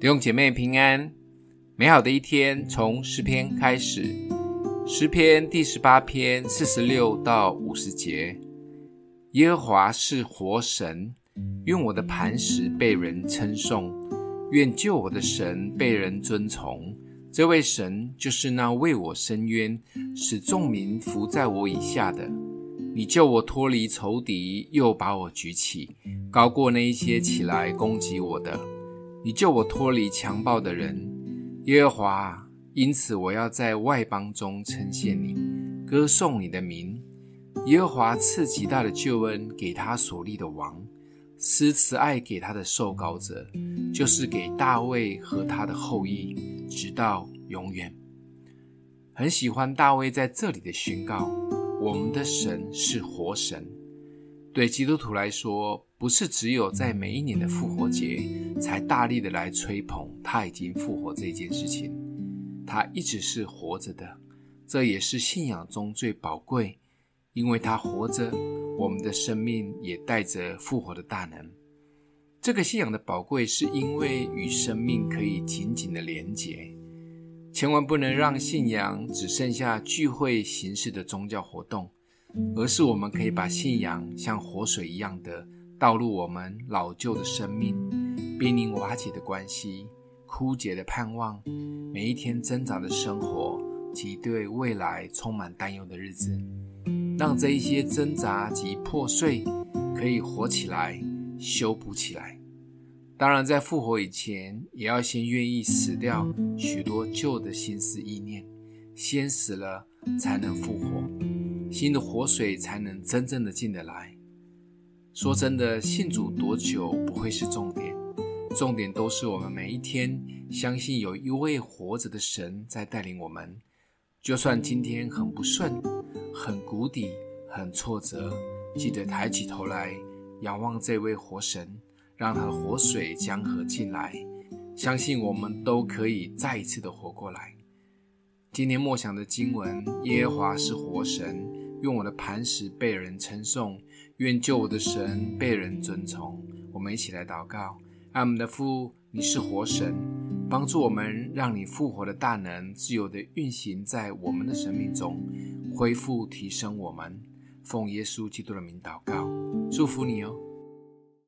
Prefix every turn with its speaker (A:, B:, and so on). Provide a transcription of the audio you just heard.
A: 弟兄姐妹平安，美好的一天从诗篇开始。诗篇第十八篇四十六到五十节：耶和华是活神，愿我的磐石被人称颂，愿救我的神被人尊崇。这位神就是那为我伸冤、使众民伏在我以下的。你救我脱离仇敌，又把我举起，高过那一些起来攻击我的。你救我脱离强暴的人，耶和华，因此我要在外邦中称谢你，歌颂你的名。耶和华赐极大的救恩给他所立的王，施慈爱给他的受膏者，就是给大卫和他的后裔，直到永远。很喜欢大卫在这里的宣告：我们的神是活神。对基督徒来说，不是只有在每一年的复活节才大力的来吹捧他已经复活这件事情，他一直是活着的，这也是信仰中最宝贵，因为他活着，我们的生命也带着复活的大能。这个信仰的宝贵，是因为与生命可以紧紧的连结，千万不能让信仰只剩下聚会形式的宗教活动。而是我们可以把信仰像活水一样的倒入我们老旧的生命，濒临瓦解的关系、枯竭的盼望、每一天挣扎的生活及对未来充满担忧的日子，让这一些挣扎及破碎可以活起来、修补起来。当然，在复活以前，也要先愿意死掉许多旧的心思意念，先死了才能复活。新的活水才能真正的进得来。说真的，信主多久不会是重点，重点都是我们每一天相信有一位活着的神在带领我们。就算今天很不顺、很谷底、很挫折，记得抬起头来仰望这位活神，让他的活水江河进来，相信我们都可以再一次的活过来。今天默想的经文：耶和华是活神。用我的磐石被人称颂，愿救我的神被人尊崇。我们一起来祷告：阿们的父，你是活神，帮助我们，让你复活的大能自由地运行在我们的生命中，恢复提升我们。奉耶稣基督的名祷告，祝福你哦。